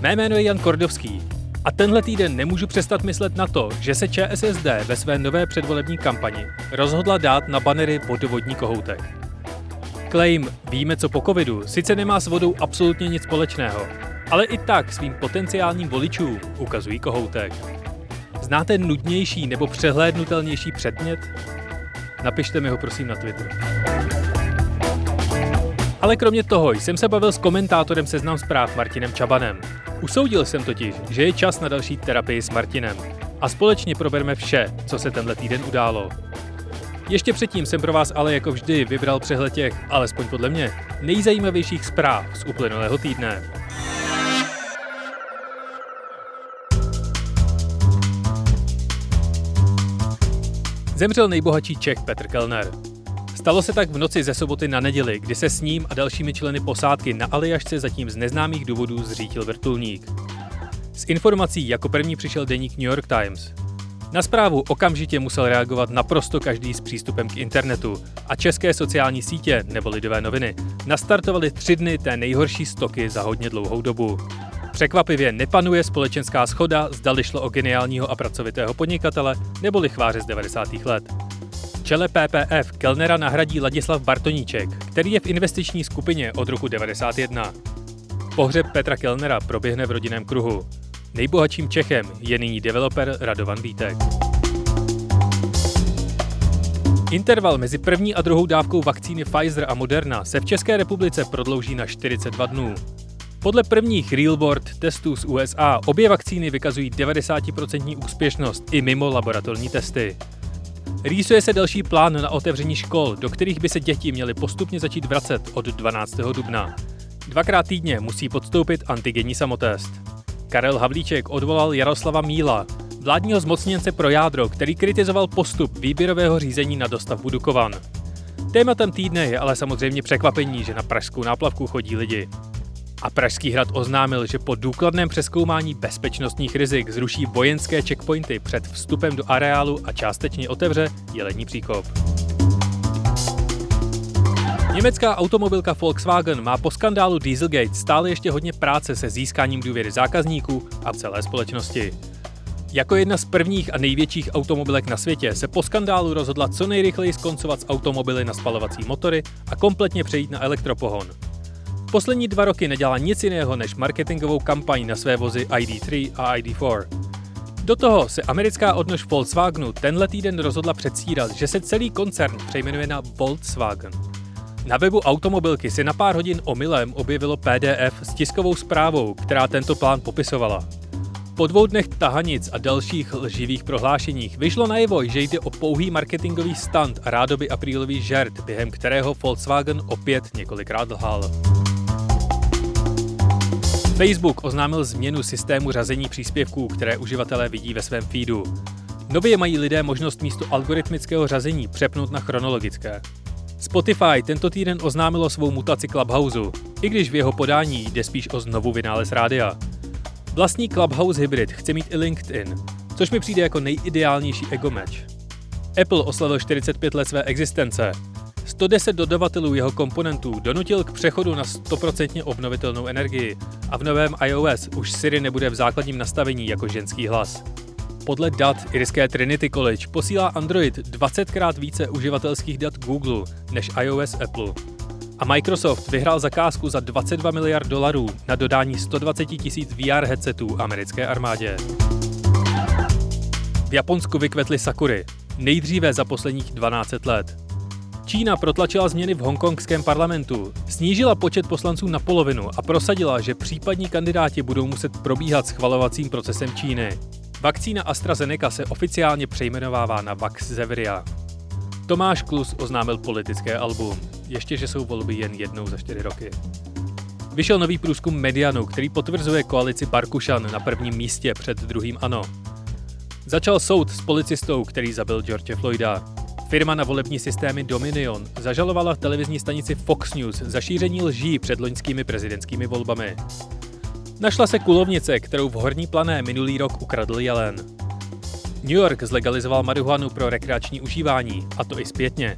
Mé jméno je Jan Kordovský a tenhle týden nemůžu přestat myslet na to, že se ČSSD ve své nové předvolební kampani rozhodla dát na banery vodovodní kohoutek. Claim Víme co po covidu sice nemá s vodou absolutně nic společného, ale i tak svým potenciálním voličům ukazují kohoutek. Znáte nudnější nebo přehlédnutelnější předmět? Napište mi ho prosím na Twitter. Ale kromě toho jsem se bavil s komentátorem seznam zpráv Martinem Čabanem. Usoudil jsem totiž, že je čas na další terapii s Martinem. A společně probereme vše, co se tenhle týden událo. Ještě předtím jsem pro vás ale jako vždy vybral přehled těch, alespoň podle mě, nejzajímavějších zpráv z uplynulého týdne. Zemřel nejbohatší Čech Petr Kellner. Stalo se tak v noci ze soboty na neděli, kdy se s ním a dalšími členy posádky na Aljašce zatím z neznámých důvodů zřítil vrtulník. S informací jako první přišel deník New York Times. Na zprávu okamžitě musel reagovat naprosto každý s přístupem k internetu a české sociální sítě nebo lidové noviny nastartovaly tři dny té nejhorší stoky za hodně dlouhou dobu. Překvapivě nepanuje společenská schoda, zdali šlo o geniálního a pracovitého podnikatele nebo lichváře z 90. let čele PPF Kellnera nahradí Ladislav Bartoníček, který je v investiční skupině od roku 91. Pohřeb Petra Kellnera proběhne v rodinném kruhu. Nejbohatším Čechem je nyní developer Radovan Vítek. Interval mezi první a druhou dávkou vakcíny Pfizer a Moderna se v České republice prodlouží na 42 dnů. Podle prvních real-world testů z USA obě vakcíny vykazují 90% úspěšnost i mimo laboratorní testy. Rýsuje se další plán na otevření škol, do kterých by se děti měly postupně začít vracet od 12. dubna. Dvakrát týdně musí podstoupit antigenní samotest. Karel Havlíček odvolal Jaroslava Míla, vládního zmocněnce pro jádro, který kritizoval postup výběrového řízení na dostavbu Dukovan. Tématem týdne je ale samozřejmě překvapení, že na pražskou náplavku chodí lidi. A Pražský hrad oznámil, že po důkladném přeskoumání bezpečnostních rizik zruší vojenské checkpointy před vstupem do areálu a částečně otevře jelení příkop. Německá automobilka Volkswagen má po skandálu Dieselgate stále ještě hodně práce se získáním důvěry zákazníků a celé společnosti. Jako jedna z prvních a největších automobilek na světě se po skandálu rozhodla co nejrychleji skoncovat s automobily na spalovací motory a kompletně přejít na elektropohon. Poslední dva roky nedělá nic jiného než marketingovou kampaň na své vozy ID3 a ID4. Do toho se americká odnož Volkswagenu tenhle týden rozhodla předstírat, že se celý koncern přejmenuje na Volkswagen. Na webu automobilky se na pár hodin omylem objevilo PDF s tiskovou zprávou, která tento plán popisovala. Po dvou dnech tahanic a dalších lživých prohlášeních vyšlo najevo, že jde o pouhý marketingový stand a rádoby aprílový žert, během kterého Volkswagen opět několikrát lhal. Facebook oznámil změnu systému řazení příspěvků, které uživatelé vidí ve svém feedu. Nově mají lidé možnost místo algoritmického řazení přepnout na chronologické. Spotify tento týden oznámilo svou mutaci Clubhouse, i když v jeho podání jde spíš o znovu vynález rádia. Vlastní Clubhouse hybrid chce mít i LinkedIn, což mi přijde jako nejideálnější ego match. Apple oslavil 45 let své existence 110 dodavatelů jeho komponentů donutil k přechodu na 100% obnovitelnou energii a v novém iOS už Siri nebude v základním nastavení jako ženský hlas. Podle dat irské Trinity College posílá Android 20krát více uživatelských dat Google než iOS Apple. A Microsoft vyhrál zakázku za 22 miliard dolarů na dodání 120 tisíc VR headsetů americké armádě. V Japonsku vykvetly sakury, nejdříve za posledních 12 let. Čína protlačila změny v hongkongském parlamentu, snížila počet poslanců na polovinu a prosadila, že případní kandidáti budou muset probíhat schvalovacím procesem Číny. Vakcína AstraZeneca se oficiálně přejmenovává na Vaxzevria. Tomáš Klus oznámil politické album, ještě že jsou volby jen jednou za čtyři roky. Vyšel nový průzkum Medianu, který potvrzuje koalici Barkušan na prvním místě před druhým ANO. Začal soud s policistou, který zabil George Floyda. Firma na volební systémy Dominion zažalovala televizní stanici Fox News za šíření lží před loňskými prezidentskými volbami. Našla se kulovnice, kterou v Horní plané minulý rok ukradl jelen. New York zlegalizoval marihuanu pro rekreační užívání, a to i zpětně.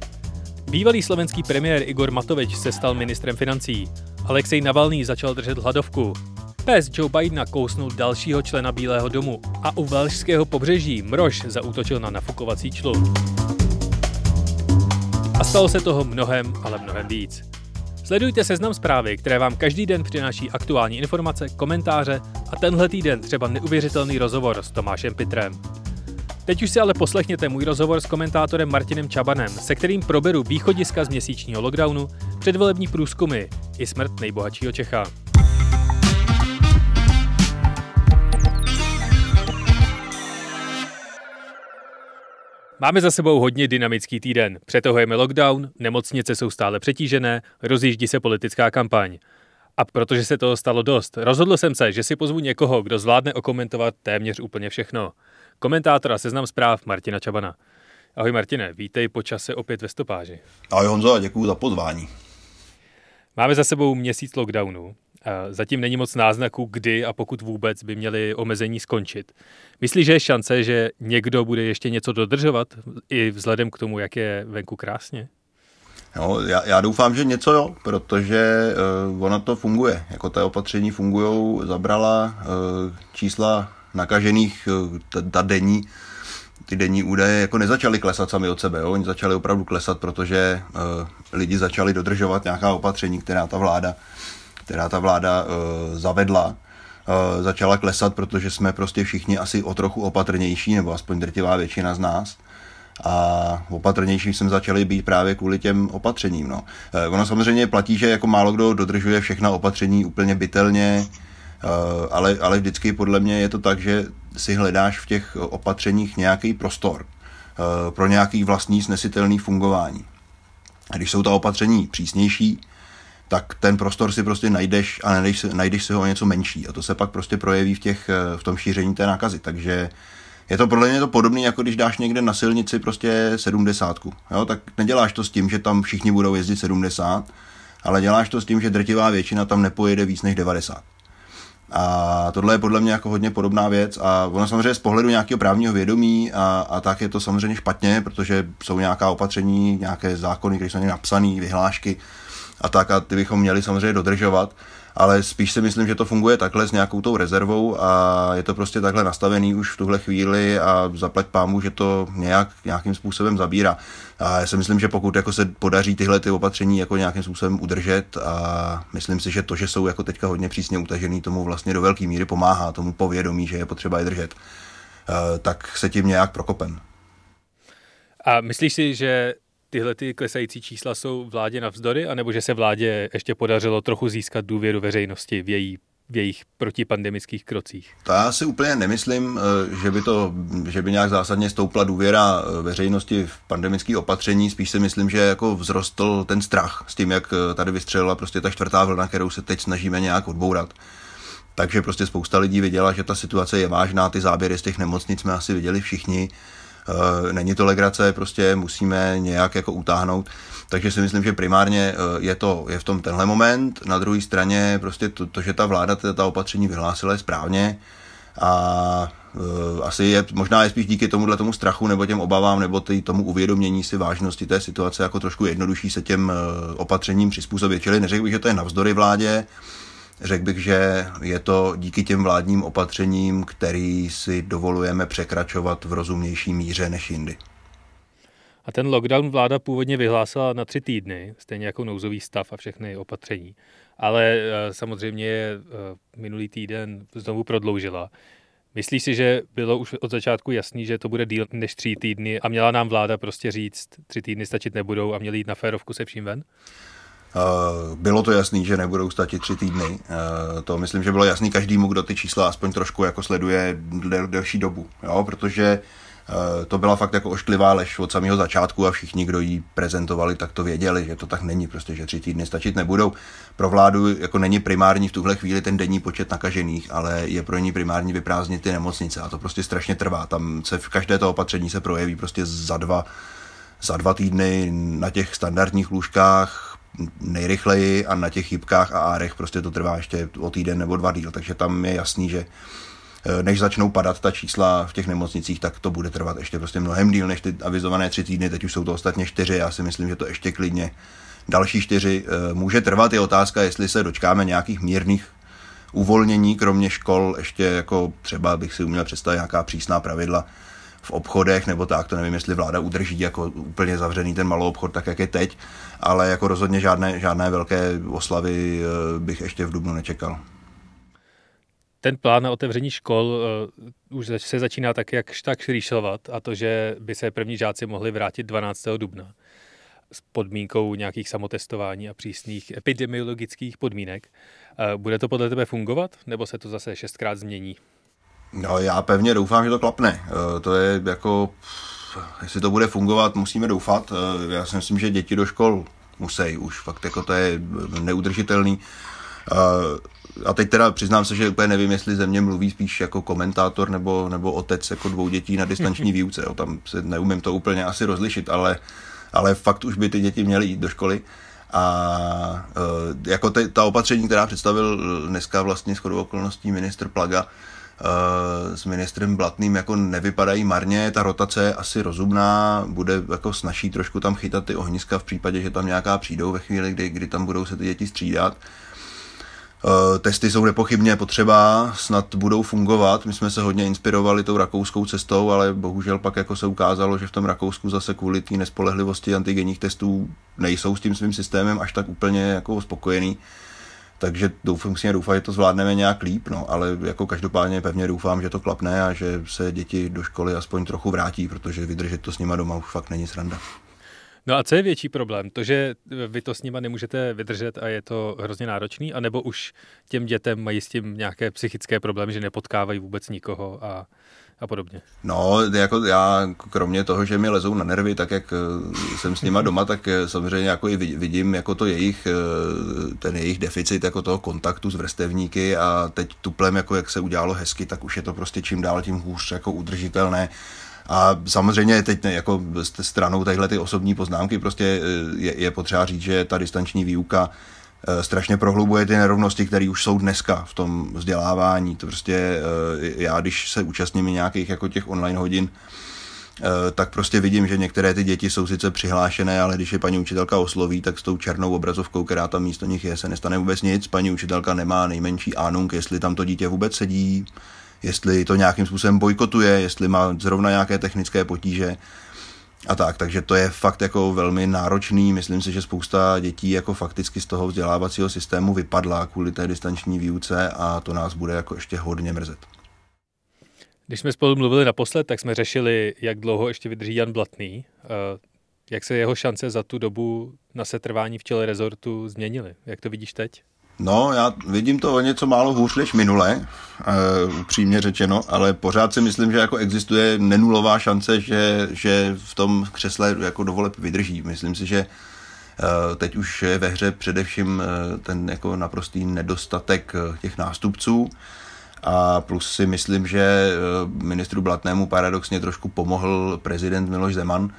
Bývalý slovenský premiér Igor Matovič se stal ministrem financí. Alexej Navalný začal držet hladovku. Pes Joe Bidena kousnul dalšího člena Bílého domu a u velšského pobřeží Mrož zaútočil na nafukovací člun. A stalo se toho mnohem, ale mnohem víc. Sledujte seznam zprávy, které vám každý den přináší aktuální informace, komentáře a tenhle týden třeba neuvěřitelný rozhovor s Tomášem Pitrem. Teď už si ale poslechněte můj rozhovor s komentátorem Martinem Čabanem, se kterým proberu východiska z měsíčního lockdownu, předvolební průzkumy i smrt nejbohatšího Čecha. Máme za sebou hodně dynamický týden. Přetahujeme lockdown, nemocnice jsou stále přetížené, rozjíždí se politická kampaň. A protože se toho stalo dost, rozhodl jsem se, že si pozvu někoho, kdo zvládne okomentovat téměř úplně všechno. Komentátora seznam zpráv Martina Čabana. Ahoj Martine, vítej po čase opět ve stopáži. Ahoj Honzo a děkuji za pozvání. Máme za sebou měsíc lockdownu. Zatím není moc náznaků, kdy a pokud vůbec by měly omezení skončit. Myslíš, že je šance, že někdo bude ještě něco dodržovat, i vzhledem k tomu, jak je venku krásně? No, já, já doufám, že něco jo, protože uh, ono to funguje. Jako ta opatření fungují, zabrala uh, čísla nakažených, uh, ta, ta denní, ty denní údaje jako nezačaly klesat sami od sebe. Jo? Oni začali opravdu klesat, protože uh, lidi začali dodržovat nějaká opatření, která ta vláda která ta vláda uh, zavedla, uh, začala klesat, protože jsme prostě všichni asi o trochu opatrnější, nebo aspoň drtivá většina z nás. A opatrnější jsme začali být právě kvůli těm opatřením. No. Uh, ono samozřejmě platí, že jako málo kdo dodržuje všechna opatření úplně bytelně, ale, ale vždycky podle mě je to tak, že si hledáš v těch opatřeních nějaký prostor pro nějaký vlastní snesitelný fungování. A když jsou ta opatření přísnější, tak ten prostor si prostě najdeš a najdeš, najdeš si ho o něco menší. A to se pak prostě projeví v, těch, eh, v tom šíření té nákazy. Takže je to podle mě to podobné, jako když dáš někde na silnici prostě 70. Jo? Tak neděláš to s tím, že tam všichni budou jezdit 70, ale děláš to s tím, že drtivá většina tam nepojede víc než 90. A tohle je podle mě jako hodně podobná věc a ono samozřejmě z pohledu nějakého právního vědomí a, a tak je to samozřejmě špatně, protože jsou nějaká opatření, nějaké zákony, které jsou napsané, vyhlášky, a tak a ty bychom měli samozřejmě dodržovat, ale spíš si myslím, že to funguje takhle s nějakou tou rezervou a je to prostě takhle nastavený už v tuhle chvíli a zaplať pámu, že to nějak, nějakým způsobem zabírá. A já si myslím, že pokud jako se podaří tyhle ty opatření jako nějakým způsobem udržet a myslím si, že to, že jsou jako teďka hodně přísně utažený, tomu vlastně do velké míry pomáhá, tomu povědomí, že je potřeba je držet, eh, tak se tím nějak prokopem. A myslíš si, že tyhle ty klesající čísla jsou vládě navzdory, anebo že se vládě ještě podařilo trochu získat důvěru veřejnosti v její v jejich protipandemických krocích? To já si úplně nemyslím, eh, že by, to, že by nějak zásadně stoupla důvěra eh, veřejnosti v pandemické opatření. Spíš si myslím, že jako vzrostl ten strach s tím, jak eh, tady vystřelila prostě ta čtvrtá vlna, kterou se teď snažíme nějak odbourat. Takže prostě spousta lidí viděla, že ta situace je vážná, ty záběry z těch nemocnic jsme asi viděli všichni není to legrace, prostě musíme nějak jako utáhnout. Takže si myslím, že primárně eh, je to je v tom tenhle moment. Na druhé straně prostě to, to že ta vláda ta opatření vyhlásila je správně a uh, asi je, možná je spíš díky tomuhle tomu strachu nebo těm obavám nebo tý, tomu uvědomění si vážnosti té situace jako trošku jednodušší se těm opatřením přizpůsobit. Čili neřekl bych, že to je navzdory vládě, Řekl bych, že je to díky těm vládním opatřením, který si dovolujeme překračovat v rozumnější míře než jindy. A ten lockdown vláda původně vyhlásila na tři týdny, stejně jako nouzový stav a všechny opatření. Ale eh, samozřejmě eh, minulý týden znovu prodloužila. Myslíš si, že bylo už od začátku jasný, že to bude díl než tři týdny a měla nám vláda prostě říct, tři týdny stačit nebudou a měli jít na férovku se vším ven? Eh, bylo to jasný, že nebudou stačit tři týdny. Eh, to myslím, že bylo jasný každému, kdo ty čísla aspoň trošku jako sleduje delší dobu. Jo? Protože Eh, to byla fakt jako ošklivá lež od samého začátku a všichni, kdo ji prezentovali, tak to věděli, že to tak není, prostě, že tři týdny stačit nebudou. Pro vládu jako není primární v tuhle chvíli ten denní počet nakažených, ale je pro ní primární vyprázdnit ty nemocnice a to prostě strašně trvá. Tam se v každé to opatření se projeví prostě za dva, za dva týdny na těch standardních lůžkách nejrychleji a na těch chybkách a árech prostě to trvá ještě o týden nebo dva díl, takže tam je jasný, že Eh, než začnou padat ta čísla v těch nemocnicích, tak to bude trvat ještě prostě mnohem díl než ty avizované tři týdny, teď už jsou to ostatně čtyři, já si myslím, že to ještě klidně další čtyři eh, může trvat. Je otázka, jestli se dočkáme nějakých mírných uvolnění, kromě škol, ještě jako třeba bych si uměl představit nějaká přísná pravidla v obchodech nebo tak, to nevím, jestli vláda udrží jako úplně zavřený ten malý obchod, tak jak je teď, ale jako rozhodně žádné, žádné velké oslavy eh, bych ještě v Dubnu nečekal ten plán na otevření škol uh, už se začíná tak jak tak šrýšovat a to, že by se první žáci mohli vrátit 12. dubna s podmínkou nějakých samotestování a přísných epidemiologických podmínek. Uh, bude to podle tebe fungovat, nebo se to zase šestkrát změní? No já pevně doufám, že to klapne. Uh, to je jako, jestli to bude fungovat, musíme doufat. Uh, já si myslím, že děti do škol musí už, fakt jako to je neudržitelný. Uh, a teď teda přiznám se, že úplně nevím, jestli ze mě mluví spíš jako komentátor nebo, nebo otec jako dvou dětí na distanční výuce. Jo. Tam se neumím to úplně asi rozlišit, ale, ale fakt už by ty děti měly jít do školy. A jako te, ta opatření, která představil dneska vlastně shodou okolností ministr Plaga, s ministrem Blatným jako nevypadají marně, ta rotace je asi rozumná, bude jako snaží trošku tam chytat ty ohniska v případě, že tam nějaká přijdou ve chvíli, kdy, kdy tam budou se ty děti střídat. Eh, testy jsou nepochybně potřeba, snad budou fungovat. My jsme se hodně inspirovali tou rakouskou cestou, ale bohužel pak jako se ukázalo, že v tom Rakousku zase kvůli té nespolehlivosti antigenních testů nejsou s tím svým systémem až tak úplně jako spokojený. Takže doufám, musíme doufat, že to zvládneme nějak líp, no, ale jako každopádně pevně doufám, že to klapne a že se děti do školy aspoň trochu vrátí, protože vydržet to s nima doma už fakt není sranda. No a co je větší problém? To, že vy to s nima nemůžete vydržet a je to hrozně náročný, anebo už těm dětem mají s tím nějaké psychické problémy, že nepotkávají vůbec nikoho a, a podobně? No, jako já, kromě toho, že mi lezou na nervy, tak jak eh, jsem s nima doma, tak eh, samozřejmě jako i vidím jako to jejich, eh, ten jejich deficit jako toho kontaktu s vrstevníky a teď tuplem, jako jak se udělalo hezky, tak už je to prostě čím dál tím hůř jako udržitelné a samozřejmě teď jako stranou tadyhle ty osobní poznámky prostě je, je potřeba říct, že ta distanční výuka strašně prohlubuje ty nerovnosti, které už jsou dneska v tom vzdělávání. To prostě eh, já, když se účastním nějakých jako těch online hodin, tak prostě vidím, že některé ty děti jsou sice přihlášené, ale když je paní učitelka osloví, tak s tou černou obrazovkou, která tam místo nich je, se nestane vůbec nic. Paní učitelka nemá nejmenší ánunk, jestli tam to dítě vůbec sedí, jestli to nějakým způsobem bojkotuje, jestli má zrovna nějaké technické potíže a tak, takže to je fakt jako velmi náročný, myslím si, že spousta dětí jako fakticky z toho vzdělávacího systému vypadla kvůli té distanční výuce a to nás bude jako ještě hodně mrzet. Když jsme spolu mluvili naposled, tak jsme řešili, jak dlouho ještě vydrží Jan Blatný, eh, jak se jeho šance za tu dobu na setrvání v čele rezortu změnily. Jak to vidíš teď? No, já vidím to o něco málo hůř než minule, uh, řečeno, ale pořád si myslím, že jako existuje nenulová šance, že, že v tom křesle jako dovoleb vydrží. Myslím si, že uh, teď už je ve hře především uh, ten jako naprostý nedostatek těch nástupců a plus si myslím, že ministru Blatnému paradoxně trošku pomohl prezident Miloš Zeman,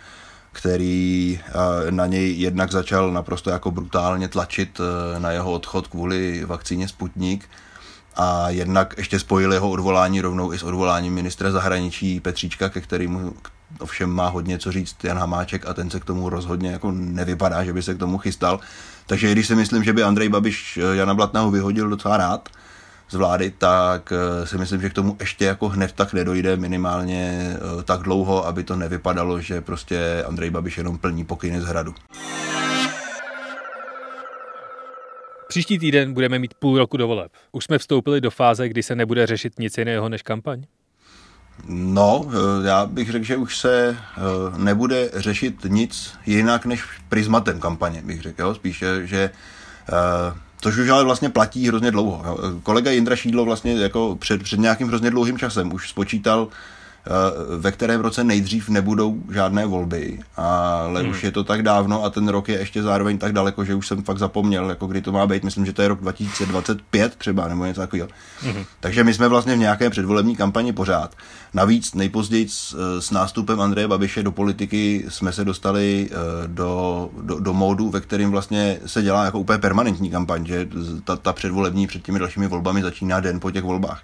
který eh, na něj jednak začal naprosto jako brutálně tlačit eh, na jeho odchod kvůli vakcíně Sputnik a jednak ještě spojil jeho odvolání rovnou i s odvoláním ministra zahraničí Petříčka, ke kterému ovšem má hodně co říct Jan Hamáček a ten se k tomu rozhodně jako nevypadá, že by se k tomu chystal. Takže když si myslím, že by Andrej Babiš eh, Jana Blatného vyhodil docela rád, z vlády, tak eh, si myslím, že k tomu ještě jako hned tak nedojde minimálně eh, tak dlouho, aby to nevypadalo, že prostě Andrej Babiš jenom plní pokyny z hradu. Příští týden budeme mít půl roku do voleb. Už jsme vstoupili do fáze, kdy se nebude řešit nic jiného než kampaň? No, eh, já bych řekl, že už se nebude řešit nic jinak než prismatem kampaně, bych řekl. Spíše, že Což už ale vlastně platí hrozně dlouho. Kolega Jindra Šídlo vlastně jako před, před nějakým hrozně dlouhým časem už spočítal, ve kterém roce nejdřív nebudou žádné volby, ale hmm. už je to tak dávno a ten rok je ještě zároveň tak daleko, že už jsem fakt zapomněl, jako kdy to má být. Myslím, že to je rok 2025 třeba, nebo něco takového. Hmm. Takže my jsme vlastně v nějaké předvolební kampani pořád. Navíc nejpozději s, s nástupem Andreje Babiše do politiky jsme se dostali do, do, do módu, ve kterým vlastně se dělá jako úplně permanentní kampaň, že ta, ta předvolební před těmi dalšími volbami začíná den po těch volbách.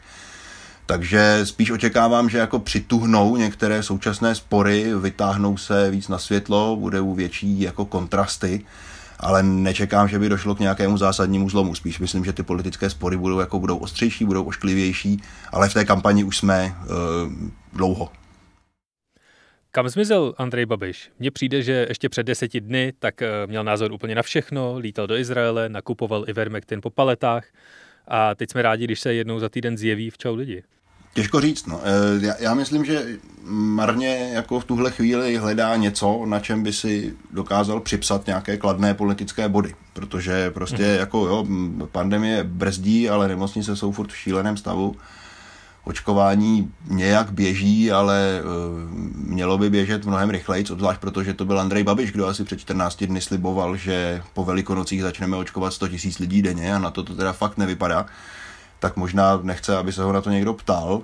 Takže spíš očekávám, že jako přituhnou některé současné spory, vytáhnou se víc na světlo, budou větší jako kontrasty, ale nečekám, že by došlo k nějakému zásadnímu zlomu. Spíš myslím, že ty politické spory budou jako budou ostřejší, budou ošklivější, ale v té kampani už jsme uh, dlouho. Kam zmizel Andrej Babiš? Mně přijde, že ještě před deseti dny tak eh, měl názor úplně na všechno, lítal do Izraele, nakupoval Ivermectin po paletách a teď jsme rádi, když se jednou za týden zjeví v Čau lidi. Těžko říct. No. Eh, já, já myslím, že marně jako v tuhle chvíli hledá něco, na čem by si dokázal připsat nějaké kladné politické body. Protože prostě mm. jako jo, pandemie brzdí, ale nemocnice jsou furt v šíleném stavu. Očkování nějak běží, ale uh, mělo by běžet mnohem rychleji, obzvlášť protože to byl Andrej Babiš, kdo asi před 14 dny sliboval, že po velikonocích začneme očkovat 100 000 lidí denně a na to to teda fakt nevypadá tak možná nechce, aby se ho na to někdo ptal.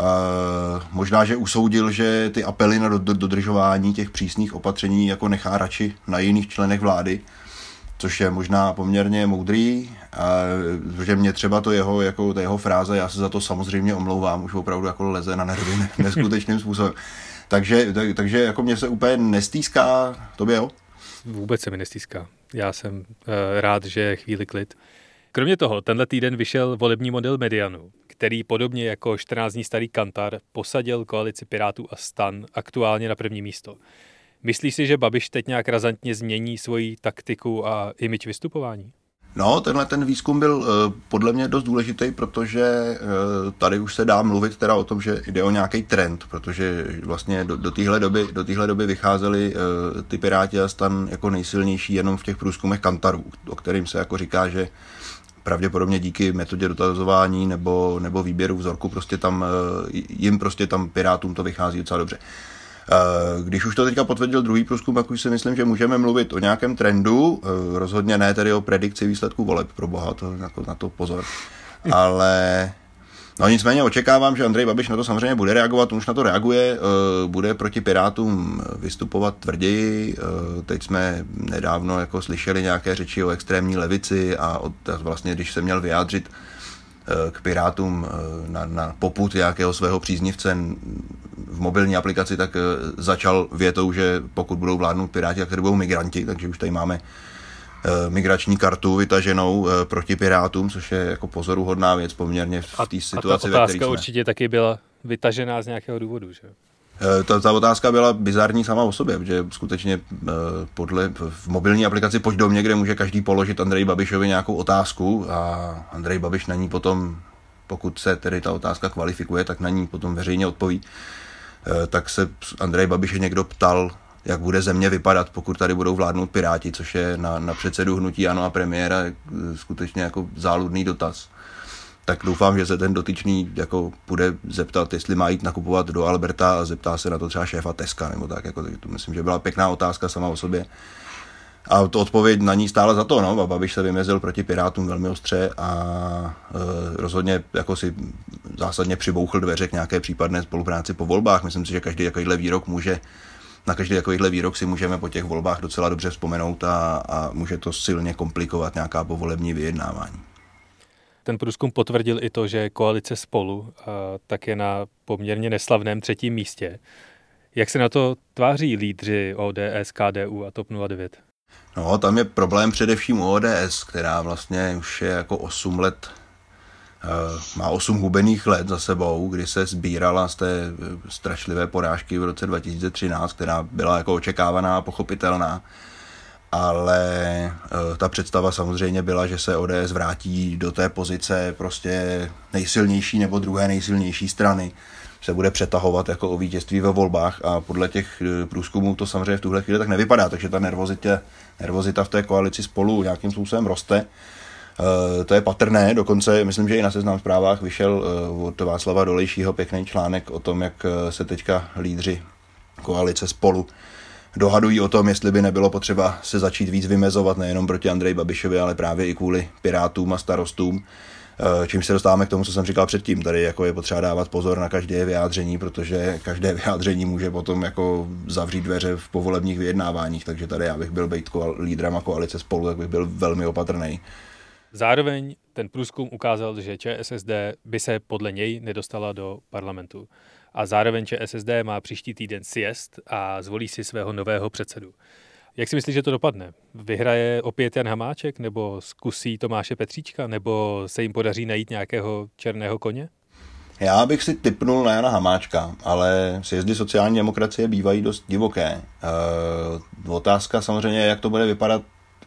Uh, možná, že usoudil, že ty apely na dodržování těch přísných opatření jako nechá radši na jiných členech vlády, což je možná poměrně moudrý, uh, protože mě třeba to jeho, jako ta jeho fráze, já se za to samozřejmě omlouvám, už opravdu jako leze na nervy neskutečným způsobem. Takže, tak, takže jako mě se úplně nestýská, tobě jo? Vůbec se mi nestýská. Já jsem uh, rád, že je chvíli klid. Kromě toho, tenhle týden vyšel volební model Medianu, který podobně jako 14 dní starý Kantar posadil koalici Pirátů a Stan aktuálně na první místo. Myslíš si, že Babiš teď nějak razantně změní svoji taktiku a imič vystupování? No, tenhle ten výzkum byl uh, podle mě dost důležitý, protože uh, tady už se dá mluvit teda o tom, že jde o nějaký trend, protože vlastně do, do téhle doby, do téhle doby vycházely uh, ty Piráti a stan jako nejsilnější jenom v těch průzkumech Kantarů, o kterým se jako říká, že pravděpodobně díky metodě dotazování nebo, nebo výběru vzorku prostě tam, eh, jim prostě tam Pirátům to vychází docela dobře. Eh, když už to teďka potvrdil druhý průzkum, tak už si myslím, že můžeme mluvit o nějakém trendu, eh, rozhodně ne tedy o predikci výsledků voleb, pro boha, to, jako na to pozor, ale No nicméně očekávám, že Andrej Babiš na to samozřejmě bude reagovat, on už na to reaguje, eh, bude proti Pirátům vystupovat tvrději. Eh, teď jsme nedávno jako slyšeli nějaké řeči o extrémní levici a od, vlastně, když se měl vyjádřit eh, k Pirátům na, na poput nějakého svého příznivce v mobilní aplikaci, tak začal větou, že pokud budou vládnout Piráti, tak budou migranti, takže už tady máme migrační kartu vytaženou eh, proti Pirátům, což je jako pozoruhodná věc poměrně v té situaci, a ta otázka určitě taky byla vytažená z nějakého důvodu, že? Eh, ta, ta otázka byla bizarní sama o sobě, že skutečně podle, v mobilní aplikaci Pojď do mě, kde může každý položit Andrej Babišovi nějakou otázku a Andrej Babiš na ní potom, pokud se tedy ta otázka kvalifikuje, tak na ní potom veřejně odpoví. Tak se Andrej Babiše někdo ptal, jak bude země vypadat, pokud tady budou vládnout Piráti, což je na, na předsedu hnutí Ano a premiéra eh, skutečně jako záludný dotaz. Tak doufám, že se ten dotyčný jako bude zeptat, jestli má jít nakupovat do Alberta a zeptá se na to třeba šéfa Teska nebo tak. Jako, to myslím, že byla pěkná otázka sama o sobě. A to odpověď na ní stála za to, no. Babiš se vymezil proti Pirátům velmi ostře a e, rozhodně jako si zásadně přibouchl dveře k nějaké případné spolupráci po volbách. Myslím si, že každý takovýhle výrok může na každý takovýhle výrok si můžeme po těch volbách docela dobře vzpomenout a, a může to silně komplikovat nějaká povolební vyjednávání. Ten průzkum potvrdil i to, že koalice spolu tak je na poměrně neslavném třetím místě. Jak se na to tváří lídři ODS, KDU a TOP 09? No, tam je problém především u ODS, která vlastně už je jako 8 let má osm hubených let za sebou, kdy se sbírala z té eh, strašlivé porážky v roce 2013, která byla jako očekávaná a pochopitelná. Ale eh, ta představa samozřejmě byla, že se ODS vrátí do té pozice prostě nejsilnější nebo druhé nejsilnější strany, se bude přetahovat jako o vítězství ve volbách a podle těch průzkumů to samozřejmě v tuhle chvíli tak nevypadá, takže ta nervozita, nervozita v té koalici spolu nějakým způsobem roste. To je patrné, dokonce myslím, že i na seznam zprávách vyšel od Václava Dolejšího pěkný článek o tom, jak se teďka lídři koalice spolu dohadují o tom, jestli by nebylo potřeba se začít víc vymezovat nejenom proti Andreji Babišovi, ale právě i kvůli pirátům a starostům. Eh, čím se dostáváme k tomu, co jsem říkal předtím. Tady jako je potřeba dávat pozor na každé vyjádření, protože každé vyjádření může potom jako zavřít dveře v povolebních vyjednáváních, takže tady já bych byl být lídrem a koalice spolu, tak bych byl velmi opatrný. Zároveň ten průzkum ukázal, že ČSSD by se podle něj nedostala do parlamentu. A zároveň ČSSD má příští týden siest a zvolí si svého nového předsedu. Jak si myslíš, že to dopadne? Vyhraje opět Jan Hamáček, nebo zkusí Tomáše Petříčka, nebo se jim podaří najít nějakého černého koně? Já bych si typnul na Jana Hamáčka, ale sjezdy sociální demokracie bývají dost divoké. E, otázka samozřejmě, jak to bude vypadat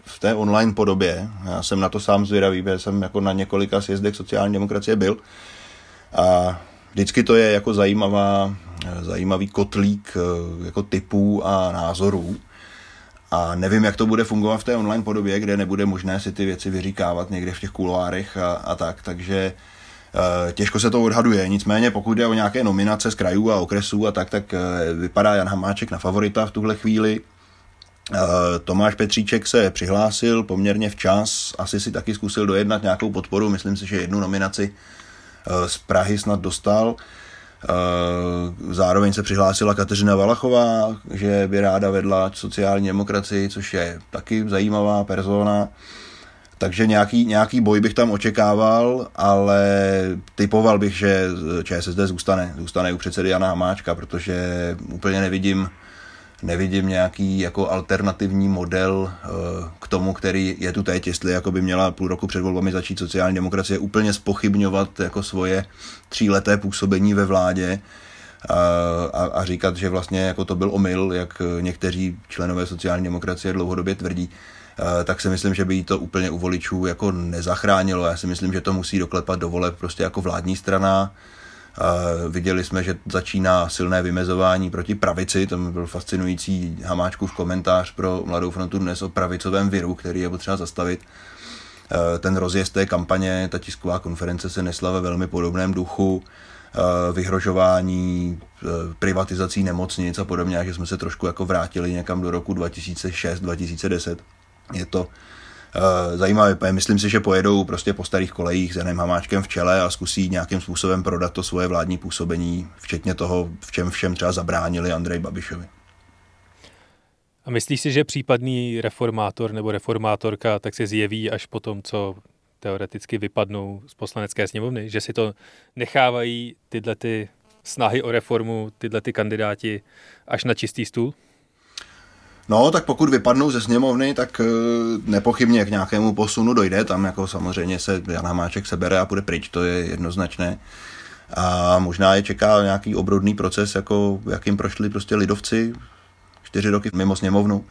v té online podobě. Já jsem na to sám zvědavý, protože jsem jako na několika sjezdech sociální demokracie byl. A vždycky to je jako zajímavá, zajímavý kotlík eh, jako typů a názorů. A nevím, jak to bude fungovat v té online podobě, kde nebude možné si ty věci vyříkávat někde v těch kuloárech a, a tak, takže uh, těžko se to odhaduje. Nicméně, pokud jde o nějaké nominace z krajů a okresů a tak, tak uh, vypadá Jan Hamáček na favorita v tuhle chvíli. Uh, Tomáš Petříček se přihlásil poměrně včas, asi si taky zkusil dojednat nějakou podporu, myslím si, že jednu nominaci z Prahy snad dostal. Eh, zároveň se přihlásila Kateřina Valachová, že by ráda vedla sociální demokracii, což je taky zajímavá persona. Takže nějaký, nějaký boj bych tam očekával, ale typoval bych, že ČSSD zůstane, zůstane u předsedy Jana Hamáčka, protože úplně nevidím, nevidím nějaký jako alternativní model eh, k tomu, který je tu teď, jestli jako by měla půl roku před volbami začít sociální demokracie úplně spochybňovat jako svoje tříleté působení ve vládě a, a, a říkat, že vlastně jako to byl omyl, jak někteří členové sociální demokracie dlouhodobě tvrdí, tak si myslím, že by jí to úplně u voličů jako nezachránilo. Já si myslím, že to musí doklepat do voleb prostě jako vládní strana, Viděli jsme, že začíná silné vymezování proti pravici, tam byl fascinující Hamáčkův komentář pro Mladou frontu dnes o pravicovém viru, který je potřeba zastavit. Ten rozjezd té kampaně, ta tisková konference se nesla ve velmi podobném duchu vyhrožování privatizací nemocnic a podobně, že jsme se trošku jako vrátili někam do roku 2006-2010. Je to Eh, zajímavé. Myslím si, že pojedou prostě po starých kolejích s Janem Hamáčkem v čele a zkusí nějakým způsobem prodat to svoje vládní působení, včetně toho, v čem všem třeba zabránili Andrej Babišovi. A myslíš si, že případný reformátor nebo reformátorka tak se zjeví až po tom, co teoreticky vypadnou z poslanecké sněmovny, že si to nechávají tyhle ty snahy o reformu, tyhle ty kandidáti až na čistý stůl? No, tak pokud vypadnou ze sněmovny, tak eh, nepochybně k nějakému posunu dojde. Tam jako samozřejmě se Jan Hamáček sebere a půjde pryč, to je jednoznačné. A možná je čeká nějaký obrodný proces, jako jakým prošli prostě lidovci čtyři roky mimo sněmovnu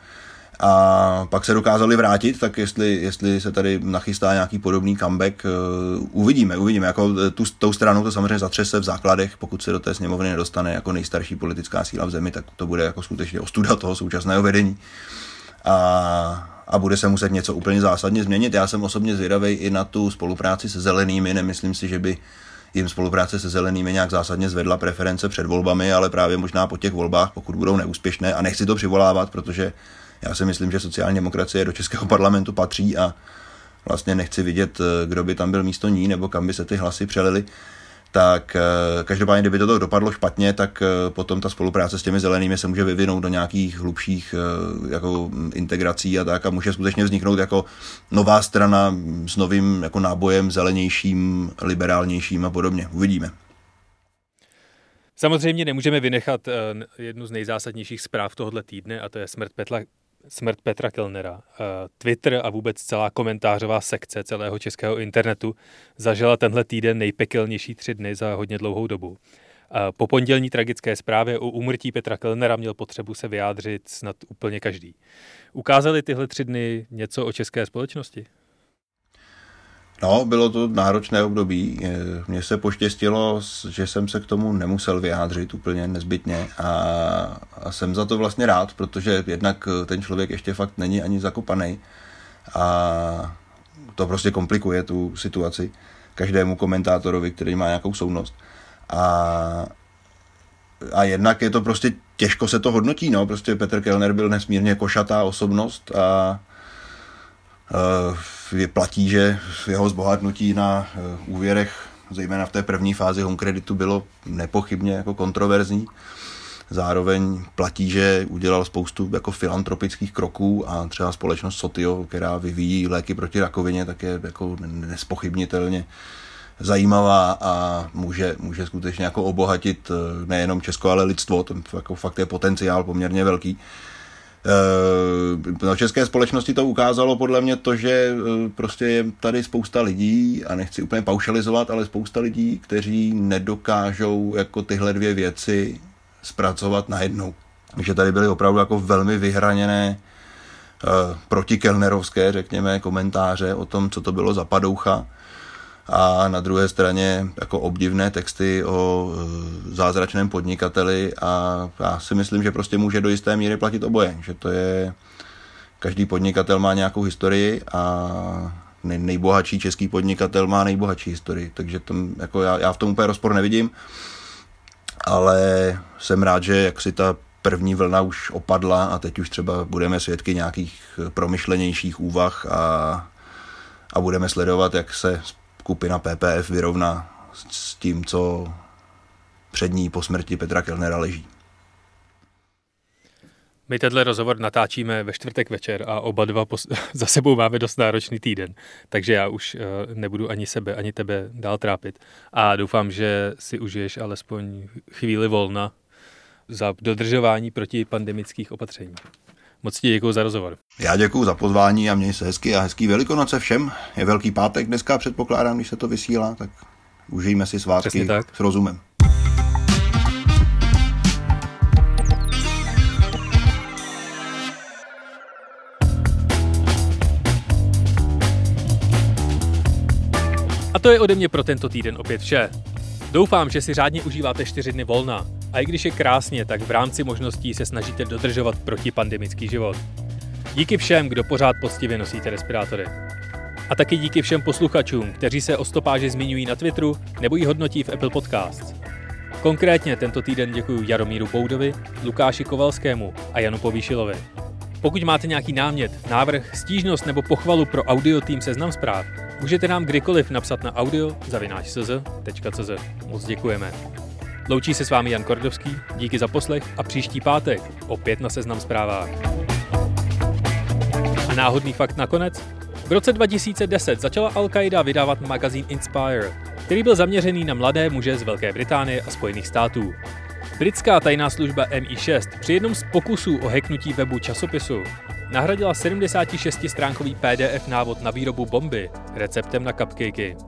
a pak se dokázali vrátit, tak jestli, jestli se tady nachystá nějaký podobný comeback, uh, uvidíme, uvidíme. Jako eh, tu, tou stranou to samozřejmě zatřese v základech, pokud se do té sněmovny nedostane jako nejstarší politická síla v zemi, tak to bude jako skutečně ostuda toho současného vedení. A, a bude se muset něco úplně zásadně změnit. Já jsem osobně zvědavý i na tu spolupráci se zelenými, nemyslím si, že by jim spolupráce se zelenými nějak zásadně zvedla preference před volbami, ale právě možná po těch volbách, pokud budou neúspěšné, a nechci to přivolávat, protože já si myslím, že sociální demokracie do Českého parlamentu patří a vlastně nechci vidět, eh, kdo by tam byl místo ní nebo kam by se ty hlasy přelily. Tak eh, každopádně, kdyby to dopadlo špatně, tak eh, potom ta spolupráce s těmi zelenými se může vyvinout do nějakých hlubších jako integrací a tak a může skutečně vzniknout jako nová strana s novým jako nábojem zelenějším, liberálnějším a podobně. Uvidíme. Samozřejmě nemůžeme vynechat jednu z nejzásadnějších zpráv tohoto týdne a to je smrt Petra, smrt Petra Kellnera. Eh, Twitter a vůbec celá komentářová sekce celého českého internetu zažila tenhle týden nejpekelnější tři dny za hodně dlouhou dobu. Eh, po pondělní tragické zprávě o úmrtí Petra Kellnera měl potřebu se vyjádřit snad úplně každý. Ukázali tyhle tři dny něco o české společnosti? No, bylo to náročné období. Mně se poštěstilo, že jsem se k tomu nemusel vyjádřit úplně nezbytně a, a jsem za to vlastně rád, protože jednak ten člověk ještě fakt není ani zakopaný a to prostě komplikuje tu situaci každému komentátorovi, který má nějakou soudnost. A, a jednak je to prostě těžko se to hodnotí, no, prostě Petr Kellner byl nesmírně košatá osobnost a platí, že jeho zbohatnutí na uh, úvěrech, zejména v té první fázi home kreditu, bylo nepochybně jako kontroverzní. Zároveň platí, že udělal spoustu jako filantropických kroků a třeba společnost Sotio, která vyvíjí léky proti rakovině, tak je jako nespochybnitelně zajímavá a může, může skutečně jako obohatit eh, nejenom Česko, ale lidstvo. To jako fakt je potenciál poměrně velký. Na české společnosti to ukázalo podle mě to, že eh, prostě je tady spousta lidí, a nechci úplně paušalizovat, ale spousta lidí, kteří nedokážou jako tyhle dvě věci zpracovat najednou. Že tady byly opravdu jako velmi vyhraněné uh, protikelnerovské, řekněme, komentáře o tom, co to bylo za padoucha a na druhé straně jako obdivné texty o e, zázračném podnikateli a já si myslím, že prostě může do jisté míry platit oboje, že to je každý podnikatel má nějakou historii a nejbohatší český podnikatel má nejbohatší historii, takže tom, jako já, já v tom úplně rozpor nevidím, ale jsem rád, že jak si ta první vlna už opadla a teď už třeba budeme svědky nějakých promyšlenějších úvah a, a budeme sledovat, jak se skupina PPF vyrovná s tím, co před ní po smrti Petra Kellnera leží. My tenhle rozhovor natáčíme ve čtvrtek večer a oba dva pos- za sebou máme dost náročný týden, takže já už uh, nebudu ani sebe, ani tebe dál trápit. A doufám, že si užiješ alespoň chvíli volna za dodržování protipandemických opatření. Moc ti děkuji za rozhovor. Já děkuji za pozvání a měj se hezky a hezký Velikonoce všem. Je Velký pátek dneska, předpokládám, když se to vysílá, tak užijme si svátky s rozumem. A to je ode mě pro tento týden opět vše. Doufám, že si řádně užíváte čtyři dny volna a i když je krásně, tak v rámci možností se snažíte dodržovat protipandemický život. Díky všem, kdo pořád poctivě nosíte respirátory. A taky díky všem posluchačům, kteří se o stopáži zmiňují na Twitteru nebo ji hodnotí v Apple Podcasts. Konkrétně tento týden děkuji Jaromíru Boudovi, Lukáši Kovalskému a Janu Povýšilovi. Pokud máte nějaký námět, návrh, stížnost nebo pochvalu pro audio tým Seznam zpráv, můžete nám kdykoliv napsat na audio zavináčcz.cz. Moc děkujeme. Loučí se s vámi Jan Kordovský, díky za poslech a příští pátek opět na Seznam zprávách. A náhodný fakt nakonec? V roce 2010 začala Al-Qaida vydávat magazín Inspire, který byl zaměřený na mladé muže z Velké Británie a Spojených států. Britská tajná služba MI6 při jednom z pokusů o heknutí webu časopisu nahradila 76-stránkový PDF návod na výrobu bomby receptem na cupcakey.